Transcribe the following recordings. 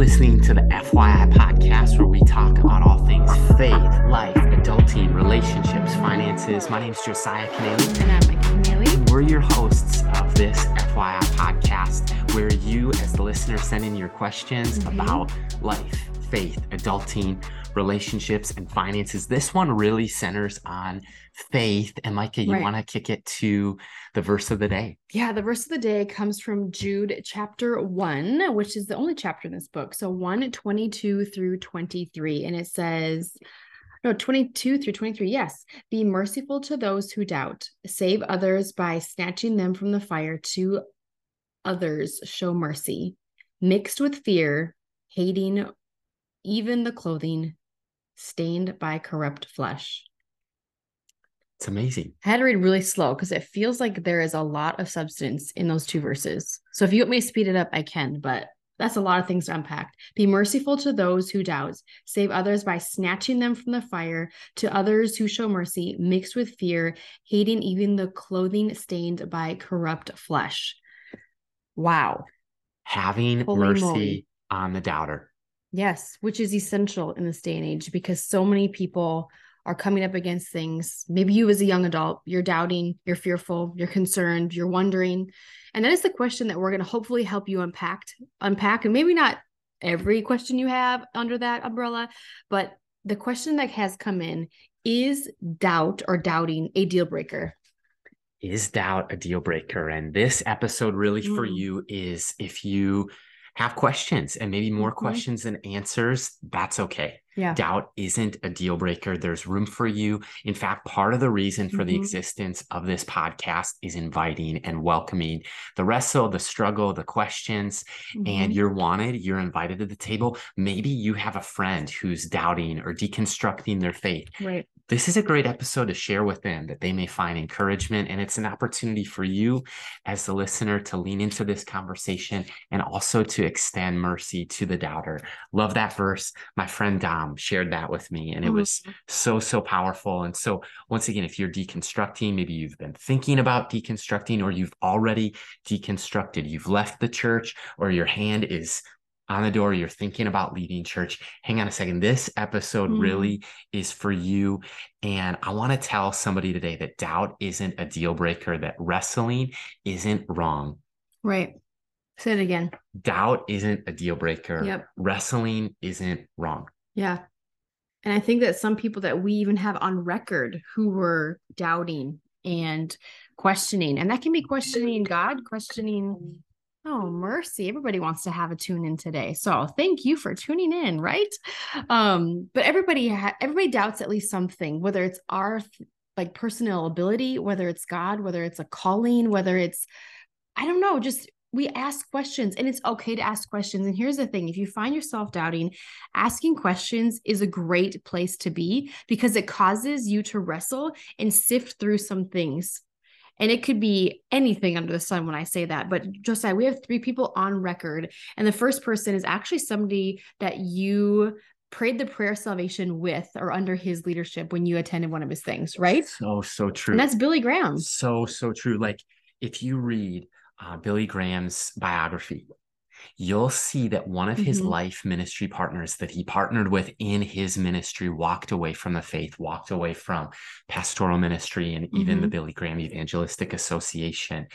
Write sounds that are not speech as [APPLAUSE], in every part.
listening to the FYI podcast where we talk about all things faith, life, adulting, relationships, finances. My name is Josiah Canely. And I'm Micah Canely. We're your hosts of this FYI podcast where you, as the listener, send in your questions mm-hmm. about life, faith, adulting, relationships, and finances. This one really centers on faith. And Micah, you right. want to kick it to the verse of the day? Yeah, the verse of the day comes from Jude chapter 1, which is the only chapter in this book. So 1 22 through 23. And it says, no, 22 through 23. Yes. Be merciful to those who doubt. Save others by snatching them from the fire. To others, show mercy. Mixed with fear, hating even the clothing stained by corrupt flesh. It's amazing. I had to read really slow because it feels like there is a lot of substance in those two verses. So if you want me to speed it up, I can, but that's a lot of things to unpack. Be merciful to those who doubt. Save others by snatching them from the fire. To others who show mercy, mixed with fear, hating even the clothing stained by corrupt flesh. Wow. Having Holy mercy moly. on the doubter. Yes, which is essential in this day and age because so many people are coming up against things. Maybe you, as a young adult, you're doubting, you're fearful, you're concerned, you're wondering. And that is the question that we're going to hopefully help you unpack, unpack, and maybe not every question you have under that umbrella, but the question that has come in is doubt or doubting a deal breaker? Is doubt a deal breaker? And this episode, really mm. for you, is if you have questions and maybe more mm-hmm. questions than answers, that's okay. Yeah. Doubt isn't a deal breaker. There's room for you. In fact, part of the reason for mm-hmm. the existence of this podcast is inviting and welcoming the wrestle, the struggle, the questions, mm-hmm. and you're wanted, you're invited to the table. Maybe you have a friend who's doubting or deconstructing their faith. Right this is a great episode to share with them that they may find encouragement. And it's an opportunity for you as the listener to lean into this conversation and also to extend mercy to the doubter. Love that verse. My friend Dom shared that with me, and it was mm-hmm. so, so powerful. And so, once again, if you're deconstructing, maybe you've been thinking about deconstructing or you've already deconstructed, you've left the church or your hand is on the door, you're thinking about leaving church, hang on a second. This episode mm. really is for you. And I want to tell somebody today that doubt isn't a deal breaker, that wrestling isn't wrong. Right. Say it again. Doubt isn't a deal breaker. Yep. Wrestling isn't wrong. Yeah. And I think that some people that we even have on record who were doubting and questioning, and that can be questioning God, questioning Oh, mercy. Everybody wants to have a tune in today. So thank you for tuning in, right? Um, but everybody ha- everybody doubts at least something, whether it's our like personal ability, whether it's God, whether it's a calling, whether it's I don't know, just we ask questions and it's okay to ask questions. And here's the thing if you find yourself doubting, asking questions is a great place to be because it causes you to wrestle and sift through some things and it could be anything under the sun when I say that. But Josiah, we have three people on record. And the first person is actually somebody that you prayed the prayer of salvation with or under his leadership when you attended one of his things, right? So, so true. And that's Billy Graham. So, so true. Like if you read uh, Billy Graham's biography, you'll see that one of his mm-hmm. life ministry partners that he partnered with in his ministry walked away from the faith, walked away from pastoral ministry and even mm-hmm. the Billy Graham Evangelistic Association.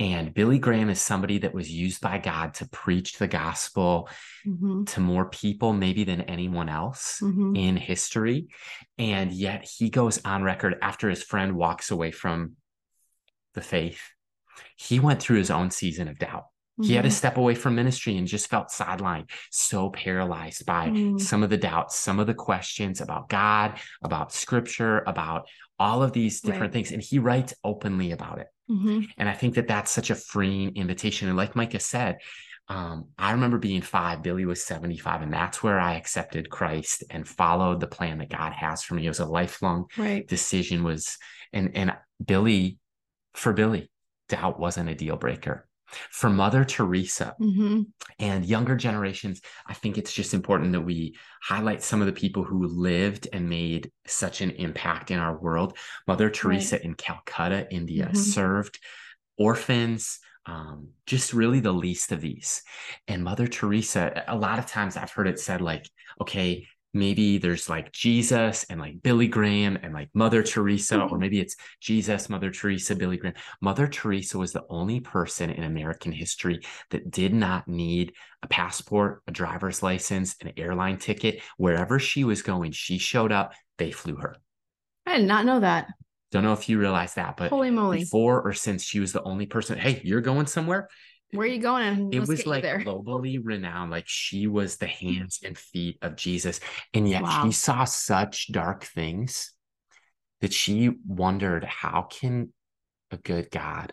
And Billy Graham is somebody that was used by God to preach the gospel mm-hmm. to more people, maybe than anyone else mm-hmm. in history. And yet he goes on record after his friend walks away from the faith. He went through his own season of doubt. He had to mm-hmm. step away from ministry and just felt sidelined, so paralyzed by mm. some of the doubts, some of the questions about God, about scripture, about all of these different right. things. And he writes openly about it. Mm-hmm. And I think that that's such a freeing invitation. And like Micah said, um, I remember being five, Billy was 75, and that's where I accepted Christ and followed the plan that God has for me. It was a lifelong right. decision was, and, and Billy, for Billy, doubt wasn't a deal breaker for Mother Teresa mm-hmm. and younger generations, I think it's just important that we highlight some of the people who lived and made such an impact in our world. Mother Teresa right. in Calcutta, India, mm-hmm. served orphans, um, just really the least of these. And Mother Teresa, a lot of times I've heard it said, like, okay, maybe there's like Jesus and like Billy Graham and like Mother Teresa, mm-hmm. or maybe it's Jesus, Mother Teresa, Billy Graham. Mother Teresa was the only person in American history that did not need a passport, a driver's license, an airline ticket. Wherever she was going, she showed up, they flew her. I did not know that. Don't know if you realize that, but holy moly, before or since she was the only person. Hey, you're going somewhere. Where are you going? It was like globally renowned. Like she was the hands and feet of Jesus, and yet wow. she saw such dark things that she wondered, how can a good God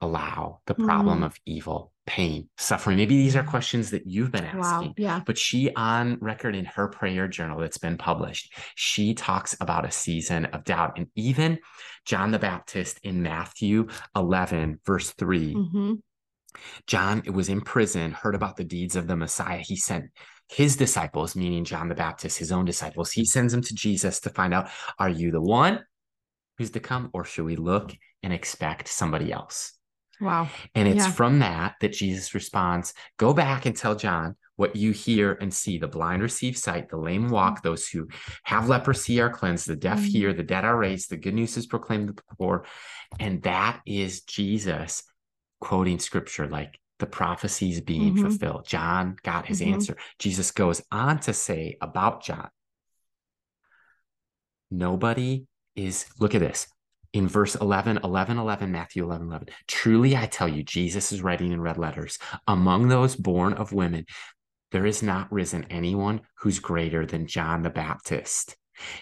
allow the problem mm. of evil, pain, suffering? Maybe these are questions that you've been asking. Wow. Yeah. But she, on record in her prayer journal that's been published, she talks about a season of doubt. And even John the Baptist in Matthew 11, verse 3. Mm-hmm. John was in prison, heard about the deeds of the Messiah. He sent his disciples, meaning John the Baptist, his own disciples, he sends them to Jesus to find out, are you the one who's to come, or should we look and expect somebody else? Wow. And it's yeah. from that that Jesus responds Go back and tell John what you hear and see. The blind receive sight, the lame walk, those who have leprosy are cleansed, the deaf mm-hmm. hear, the dead are raised, the good news is proclaimed to the poor. And that is Jesus quoting scripture like the prophecies being mm-hmm. fulfilled. John got his mm-hmm. answer. Jesus goes on to say about John nobody is, look at this in verse 11, 11, 11, Matthew 11, 11. Truly I tell you, Jesus is writing in red letters, among those born of women, there is not risen anyone who's greater than John the Baptist.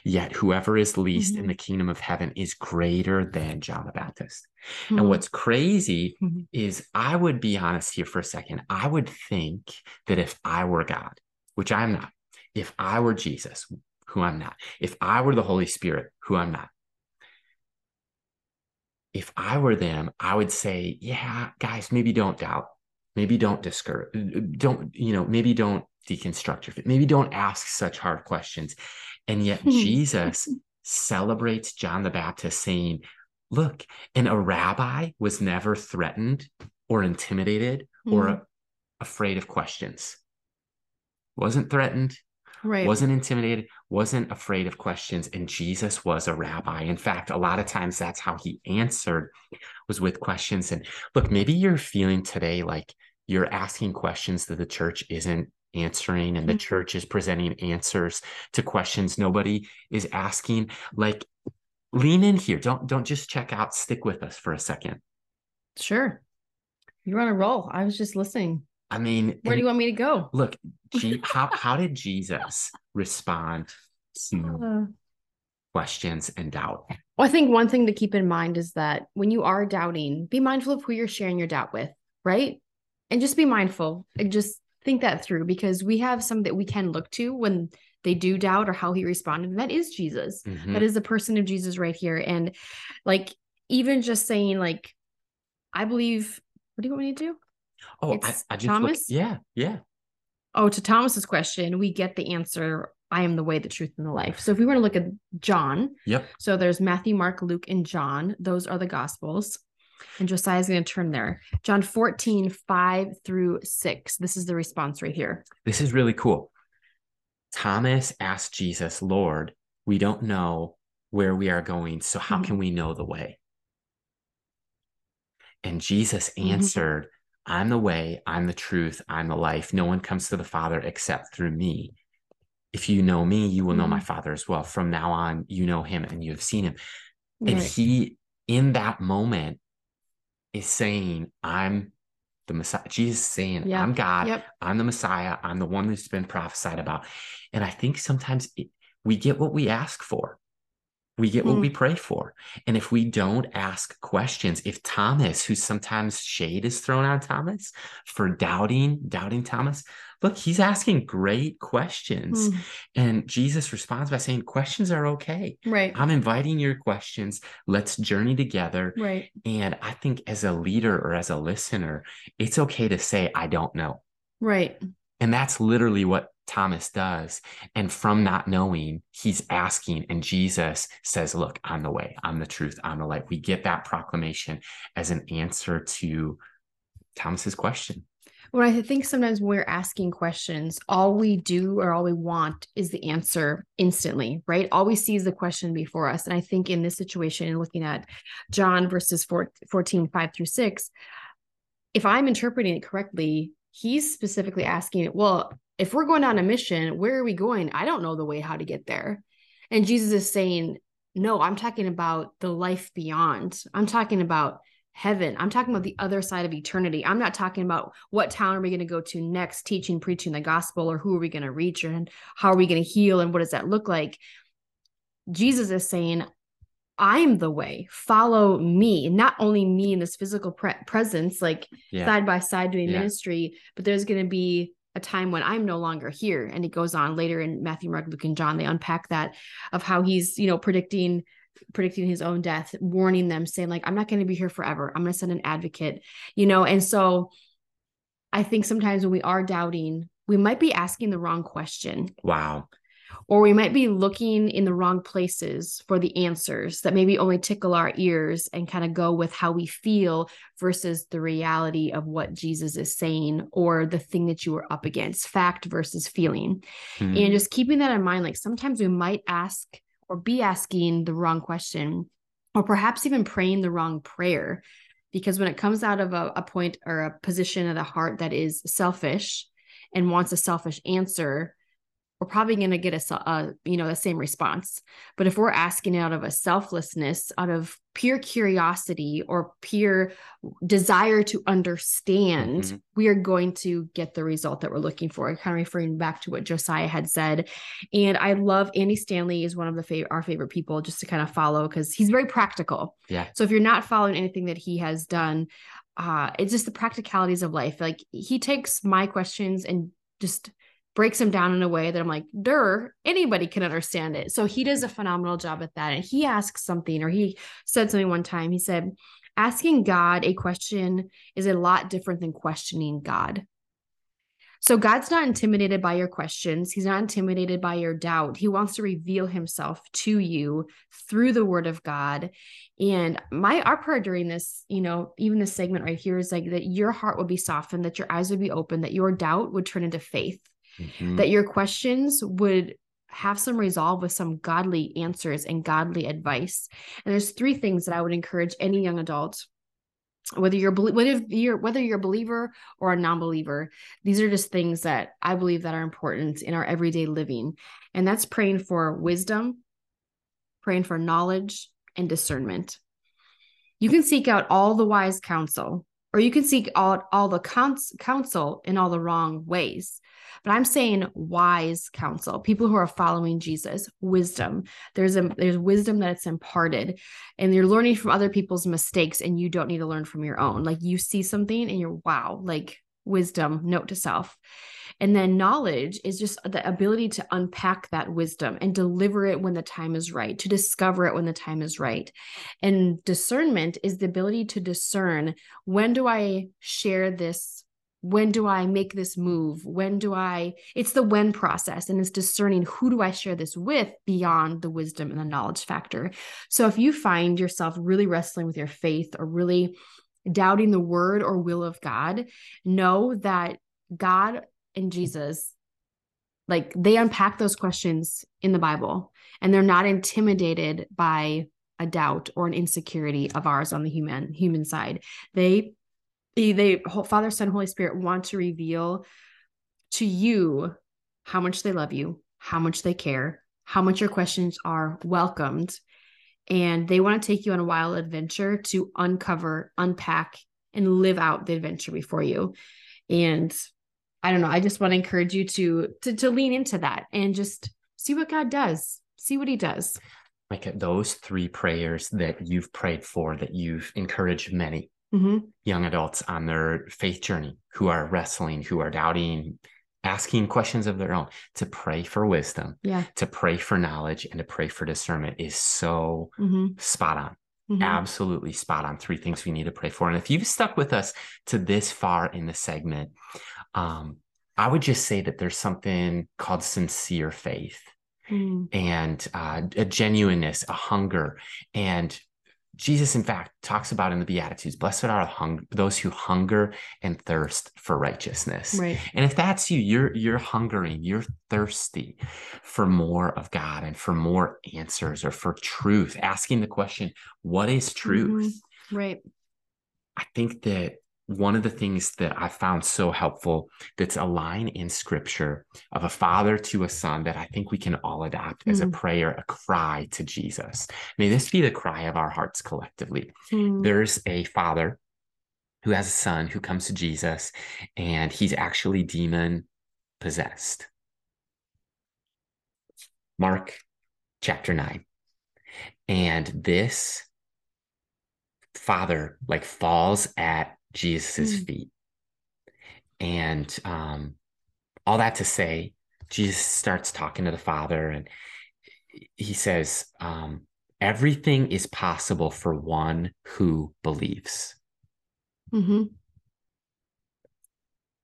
Yet whoever is least mm-hmm. in the kingdom of heaven is greater than John the Baptist. Mm-hmm. And what's crazy mm-hmm. is I would be honest here for a second. I would think that if I were God, which I'm not, if I were Jesus, who I'm not, if I were the Holy Spirit, who I'm not, if I were them, I would say, yeah, guys, maybe don't doubt. Maybe don't discourage. Don't, you know, maybe don't deconstruct your faith. Maybe don't ask such hard questions. And yet Jesus celebrates John the Baptist saying, look, and a rabbi was never threatened or intimidated mm-hmm. or hmm. afraid of questions. Wasn't threatened, right. wasn't intimidated, wasn't afraid of questions. And Jesus was a rabbi. In fact, a lot of times that's how he answered was with questions. And look, maybe you're feeling today like you're asking questions that the church isn't answering and the mm-hmm. church is presenting answers to questions nobody is asking like lean in here don't don't just check out stick with us for a second sure you're on a roll i was just listening I mean, where do you want me to go? Look, G- [LAUGHS] how how did Jesus respond to uh, questions and doubt? Well, I think one thing to keep in mind is that when you are doubting, be mindful of who you're sharing your doubt with, right? And just be mindful and just think that through because we have some that we can look to when they do doubt or how he responded. And that is Jesus. Mm-hmm. That is the person of Jesus right here. And like even just saying, like, I believe, what do you want me to do? Oh, I, I, just Thomas. Look, yeah, yeah. Oh, to Thomas's question, we get the answer. I am the way, the truth, and the life. So if we were to look at John, yep. So there's Matthew, Mark, Luke, and John. Those are the Gospels. And Josiah's going to turn there. John 14, 5 through 6. This is the response right here. This is really cool. Thomas asked Jesus, Lord, we don't know where we are going. So how mm-hmm. can we know the way? And Jesus mm-hmm. answered, mm-hmm. I'm the way, I'm the truth, I'm the life. No one comes to the Father except through me. If you know me, you will know mm-hmm. my Father as well. From now on, you know him and you have seen him. Right. And he, in that moment, is saying, I'm the Messiah. Jesus saying, yep. I'm God. Yep. I'm the Messiah. I'm the one that's been prophesied about. And I think sometimes it, we get what we ask for we get what mm. we pray for. And if we don't ask questions, if Thomas, who sometimes shade is thrown on Thomas for doubting, doubting Thomas, look, he's asking great questions. Mm. And Jesus responds by saying, Questions are okay. Right. I'm inviting your questions. Let's journey together. Right. And I think as a leader or as a listener, it's okay to say, I don't know. Right. And that's literally what Thomas does. And from not knowing, he's asking, and Jesus says, Look, I'm the way, I'm the truth, I'm the light. We get that proclamation as an answer to Thomas's question. Well, I think sometimes when we're asking questions, all we do or all we want is the answer instantly, right? All we see is the question before us. And I think in this situation, looking at John verses 14, 5 through 6, if I'm interpreting it correctly, he's specifically asking, well, if we're going on a mission, where are we going? I don't know the way how to get there. And Jesus is saying, no, I'm talking about the life beyond. I'm talking about heaven. I'm talking about the other side of eternity. I'm not talking about what town are we going to go to next, teaching, preaching the gospel, or who are we going to reach, and how are we going to heal, and what does that look like? Jesus is saying, I'm the way. Follow me. Not only me in this physical pre- presence, like yeah. side by side doing yeah. ministry, but there's going to be a time when I'm no longer here. And it goes on later in Matthew, Mark, Luke, and John. They unpack that of how he's, you know, predicting predicting his own death, warning them, saying, like, I'm not going to be here forever. I'm going to send an advocate, you know. And so I think sometimes when we are doubting, we might be asking the wrong question. Wow or we might be looking in the wrong places for the answers that maybe only tickle our ears and kind of go with how we feel versus the reality of what Jesus is saying or the thing that you are up against, fact versus feeling. Mm-hmm. And just keeping that in mind, like sometimes we might ask or be asking the wrong question, or perhaps even praying the wrong prayer. Because when it comes out of a, a point or a position of the heart that is selfish and wants a selfish answer, we're probably going to get a, a, you know the same response. But if we're asking out of a selflessness out of pure curiosity or pure desire to understand mm-hmm. we are going to get the result that we're looking for kind of referring back to what josiah had said. And i love andy stanley is one of the fav- our favorite people just to kind of follow because he's very practical. Yeah. So if you're not following anything that he has done uh it's just the practicalities of life. Like he takes my questions and just breaks them down in a way that I'm like, "Der, anybody can understand it." So he does a phenomenal job at that. And he asks something, or he said something one time. He said, "Asking God a question is a lot different than questioning God." So God's not intimidated by your questions. He's not intimidated by your doubt. He wants to reveal himself to you through the word of God. And my our prayer during this, you know, even this segment right here is like that your heart would be softened, that your eyes would be open, that your doubt would turn into faith mm-hmm. that your questions would have some resolve with some godly answers and godly advice. And there's three things that I would encourage any young adult whether you're whether you're whether you're a believer or a non-believer these are just things that i believe that are important in our everyday living and that's praying for wisdom praying for knowledge and discernment you can seek out all the wise counsel or you can seek out all the counsel in all the wrong ways but I'm saying wise counsel, people who are following Jesus, wisdom. There's a there's wisdom that's imparted, and you're learning from other people's mistakes, and you don't need to learn from your own. Like you see something and you're wow, like wisdom, note to self. And then knowledge is just the ability to unpack that wisdom and deliver it when the time is right, to discover it when the time is right. And discernment is the ability to discern when do I share this when do I make this move? When do I? It's the when process and it's discerning who do I share this with beyond the wisdom and the knowledge factor. So if you find yourself really wrestling with your faith or really doubting the word or will of God, know that God and Jesus, like they unpack those questions in the Bible and they're not intimidated by a doubt or an insecurity of ours on the human human side. They they father son holy spirit want to reveal to you how much they love you how much they care how much your questions are welcomed and they want to take you on a wild adventure to uncover unpack and live out the adventure before you and i don't know i just want to encourage you to to, to lean into that and just see what god does see what he does like those three prayers that you've prayed for that you've encouraged many mm-hmm. young adults on their faith journey who are wrestling, who are doubting, asking questions of their own to pray for wisdom, yeah. to pray for knowledge, and to pray for discernment is so mm-hmm. spot on. Mm-hmm. Absolutely spot on. Three things we need to pray for. And if you've stuck with us to this far in the segment, um, I would just say that there's something called sincere faith mm. and uh, a genuineness, a hunger. And Jesus, in fact, talks about in the Beatitudes, blessed are hung- those who hunger and thirst for righteousness. Right. And if that's you, you're you're hungering, you're thirsty for more of God and for more answers or for truth, asking the question, what is truth? Mm-hmm. Right. I think that one of the things that I found so helpful that's a line in scripture of a father to a son that I think we can all adopt mm. as a mm. prayer, a cry to Jesus. May this be the cry of our hearts collectively. Mm. There's a father who has a son who comes to Jesus and he's actually demon possessed. Mark chapter 9. And this father like falls at Jesus's mm. feet. And um, all that to say, Jesus starts talking to the Father and he says, um, Everything is possible for one who believes. Mm-hmm.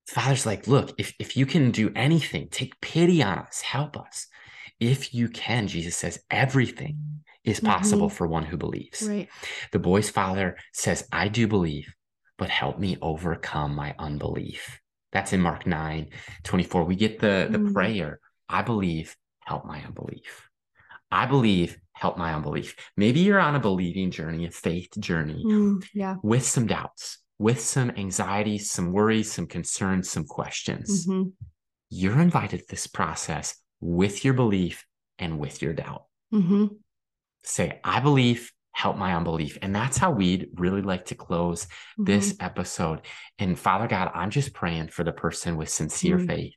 Father's like, Look, if, if you can do anything, take pity on us, help us. If you can, Jesus says, everything is possible mm-hmm. for one who believes. Right. The boy's father says, I do believe but help me overcome my unbelief. That's in Mark 9 24. We get the, the mm. prayer, I believe, help my unbelief. I believe, help my unbelief. Maybe you're on a believing journey, a faith journey, mm, yeah. with some doubts, with some anxieties, some worries, some concerns, some questions. Mm-hmm. You're invited to this process with your belief and with your doubt. Mm-hmm. Say, I believe, help my unbelief. And that's how we'd really like to close mm-hmm. this episode. And Father God, I'm just praying for the person with sincere mm-hmm. faith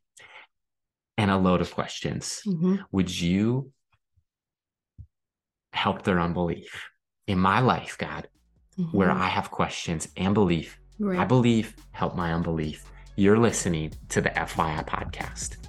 and a load of questions. Mm-hmm. Would you help their unbelief in my life, God, where mm-hmm. I have questions and belief? Right. I believe, help my unbelief. You're listening to the FYI podcast.